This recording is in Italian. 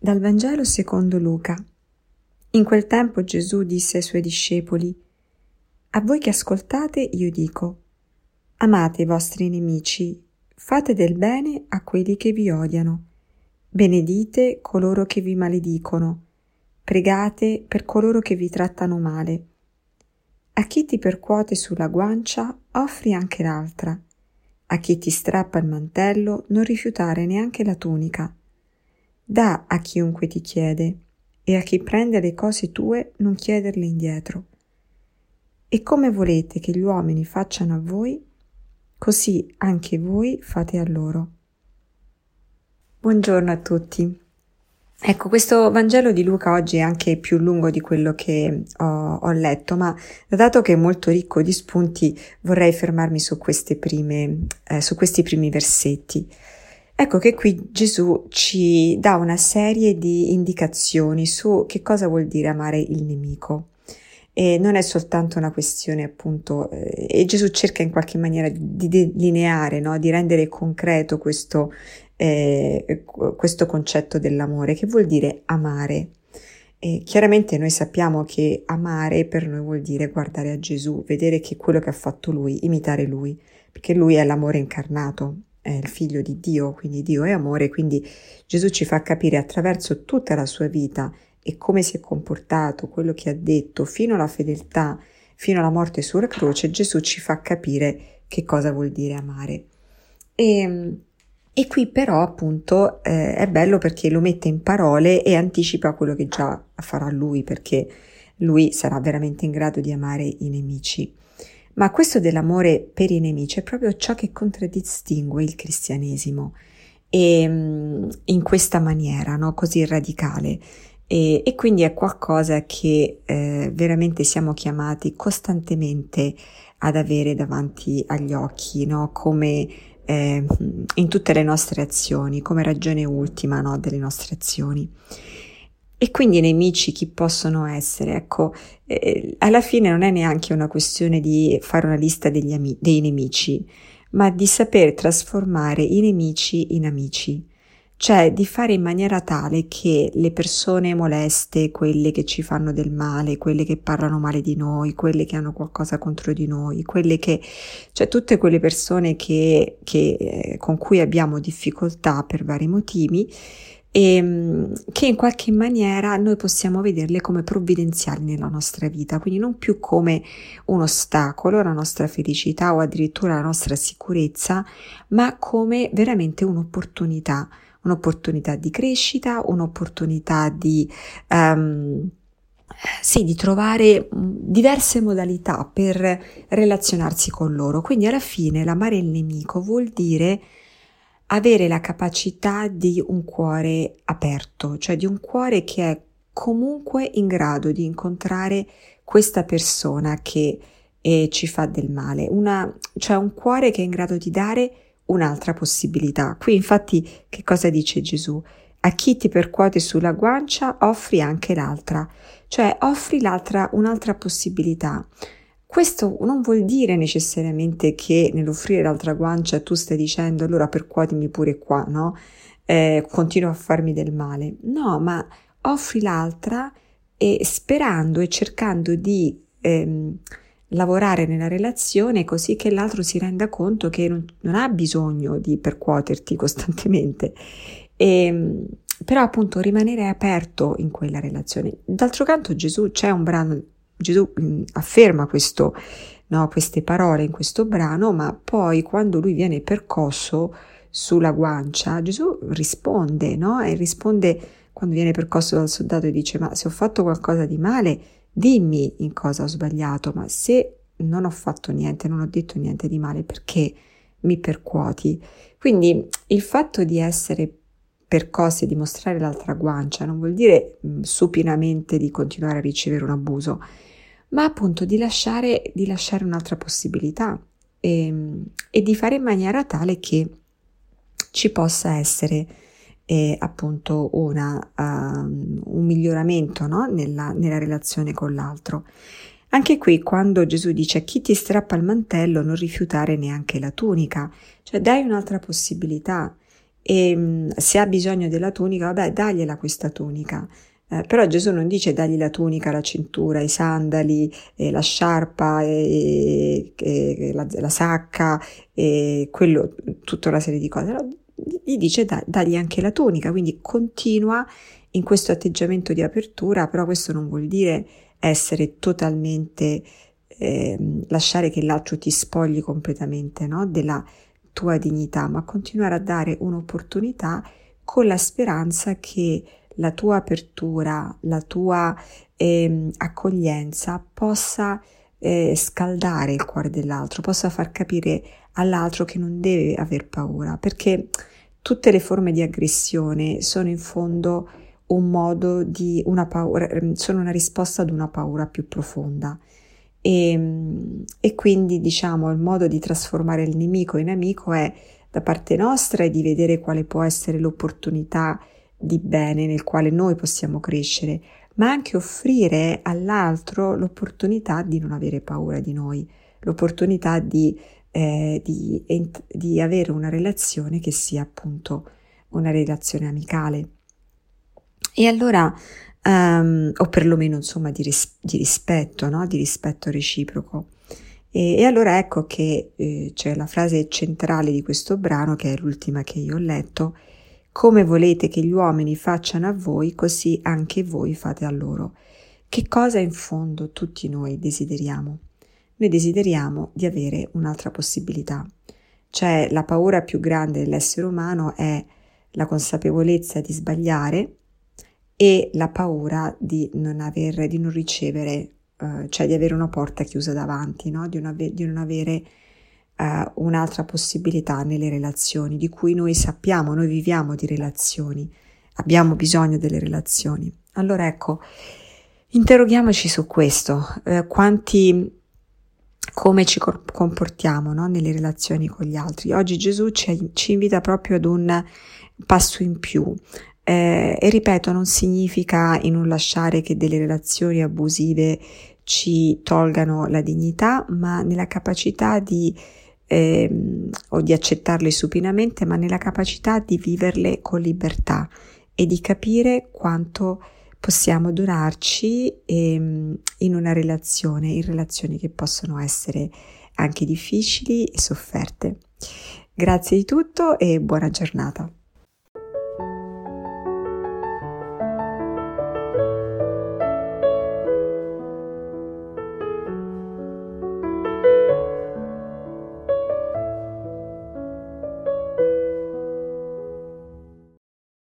Dal Vangelo secondo Luca. In quel tempo Gesù disse ai suoi discepoli, A voi che ascoltate io dico, amate i vostri nemici, fate del bene a quelli che vi odiano, benedite coloro che vi maledicono, pregate per coloro che vi trattano male. A chi ti percuote sulla guancia, offri anche l'altra. A chi ti strappa il mantello, non rifiutare neanche la tunica Da a chiunque ti chiede, e a chi prende le cose tue non chiederle indietro. E come volete che gli uomini facciano a voi, così anche voi fate a loro. Buongiorno a tutti. Ecco, questo Vangelo di Luca oggi è anche più lungo di quello che ho, ho, letto, ma dato che è molto ricco di spunti, vorrei fermarmi su, prime, eh, su questi primi versetti. Ecco che qui Gesù ci dà una serie di indicazioni su che cosa vuol dire amare il nemico. E non è soltanto una questione appunto, eh, e Gesù cerca in qualche maniera di delineare, no? di rendere concreto questo, eh, questo concetto dell'amore, che vuol dire amare. E chiaramente noi sappiamo che amare per noi vuol dire guardare a Gesù, vedere che quello che ha fatto lui, imitare lui, perché lui è l'amore incarnato, è il figlio di Dio, quindi Dio è amore, quindi Gesù ci fa capire attraverso tutta la sua vita e come si è comportato, quello che ha detto, fino alla fedeltà, fino alla morte sulla croce, Gesù ci fa capire che cosa vuol dire amare. E, e qui però appunto eh, è bello perché lo mette in parole e anticipa quello che già farà lui, perché lui sarà veramente in grado di amare i nemici. Ma questo dell'amore per i nemici è proprio ciò che contraddistingue il cristianesimo e mm, in questa maniera, no? così radicale. E, e, quindi è qualcosa che eh, veramente siamo chiamati costantemente ad avere davanti agli occhi, no? come eh, in tutte le nostre azioni, come ragione ultima no? delle nostre azioni. E quindi i nemici chi possono essere? Ecco, eh, alla fine non è neanche una questione di fare una lista ami- dei nemici, ma di saper trasformare i nemici in amici, cioè di fare in maniera tale che le persone moleste, quelle che ci fanno del male, quelle che parlano male di noi, quelle che hanno qualcosa contro di noi, quelle che, cioè tutte quelle persone che, che, eh, con cui abbiamo difficoltà per vari motivi, e ehm, che in qualche maniera noi possiamo vederle come provvidenziali nella nostra vita, quindi non più come un ostacolo alla nostra felicità o addirittura alla nostra sicurezza, ma come veramente un'opportunità, un'opportunità di crescita, un'opportunità di um, sì, di trovare diverse modalità per relazionarsi con loro. Quindi alla fine l'amare il nemico vuol dire avere la capacità di un cuore aperto, cioè di un cuore che è comunque in grado di incontrare questa persona che eh, ci fa del male, una, cioè un cuore che è in grado di dare un'altra possibilità. Qui infatti che cosa dice Gesù? A chi ti percuote sulla guancia offri anche l'altra, cioè offri l'altra un'altra possibilità. Questo non vuol dire necessariamente che nell'offrire l'altra guancia tu stai dicendo allora percuotimi pure qua, no? Eh, continuo a farmi del male. No, ma offri l'altra e sperando e cercando di ehm, lavorare nella relazione così che l'altro si renda conto che non, non ha bisogno di percuoterti costantemente. E, ehm, però appunto rimanere aperto in quella relazione. D'altro canto Gesù c'è un brano Gesù mm, afferma questo, no, queste parole in questo brano, ma poi quando lui viene percosso sulla guancia, Gesù risponde, no? E risponde quando viene percosso dal soldato e dice: Ma se ho fatto qualcosa di male, dimmi in cosa ho sbagliato, ma se non ho fatto niente, non ho detto niente di male, perché mi percuoti? Quindi il fatto di essere percossi e di mostrare l'altra guancia non vuol dire mh, mm, supinamente di continuare a ricevere un abuso, ma appunto di lasciare, di lasciare un'altra possibilità e, ehm, e, di fare in maniera tale che ci possa essere eh, appunto una, uh, un miglioramento no? nella, nella relazione con l'altro. Anche qui, quando Gesù dice a chi ti strappa il mantello, non rifiutare neanche la tunica, cioè dai un'altra possibilità. E mm, se ha bisogno della tunica, vabbè, dagliela questa tunica. Eh, però Gesù non dice dagli la tunica, la cintura, i sandali, eh, la sciarpa, eh, la, la, sacca, quello, tutta una serie di cose. No, gli dice da, dagli anche la tunica, quindi continua in questo atteggiamento di apertura, però questo non vuol dire essere totalmente, ehm, lasciare che l'altro ti spogli completamente no? della tua dignità, ma continuare a dare un'opportunità con la speranza che la tua apertura, la tua eh, accoglienza possa eh, scaldare il cuore dell'altro, possa far capire all'altro che non deve aver paura, perché tutte le forme di aggressione sono in fondo un modo di una paura, ehm, sono una risposta ad una paura più profonda. E, e quindi diciamo il modo di trasformare il nemico in amico è da parte nostra e di vedere quale può essere l'opportunità di bene nel quale noi possiamo crescere, ma anche offrire all'altro l'opportunità di non avere paura di noi, l'opportunità di, eh, di, di avere una relazione che sia appunto una relazione amicale. E allora, um, o perlomeno insomma di, ris- di rispetto, no? di rispetto reciproco. E, e allora ecco che eh, c'è la frase centrale di questo brano, che è l'ultima che io ho letto, come volete che gli uomini facciano a voi, così anche voi fate a loro. Che cosa in fondo tutti noi desideriamo? Noi desideriamo di avere un'altra possibilità. Cioè la paura più grande dell'essere umano è la consapevolezza di sbagliare e la paura di non, aver, di non ricevere, uh, cioè di avere una porta chiusa davanti, no? di, non ave- di non avere uh, un'altra possibilità nelle relazioni, di cui noi sappiamo, noi viviamo di relazioni, abbiamo bisogno delle relazioni. Allora ecco, interroghiamoci su questo, uh, quanti come ci comportiamo no? nelle relazioni con gli altri. Oggi Gesù ci, ci, invita proprio ad un passo in più. Eh, e ripeto, non significa in un lasciare che delle relazioni abusive ci tolgano la dignità, ma nella capacità di ehm, o di accettarle supinamente, ma nella capacità di viverle con libertà e di capire quanto possiamo durarci ehm, in una relazione, in relazioni che possono essere anche difficili e sofferte. Grazie di tutto e buona giornata.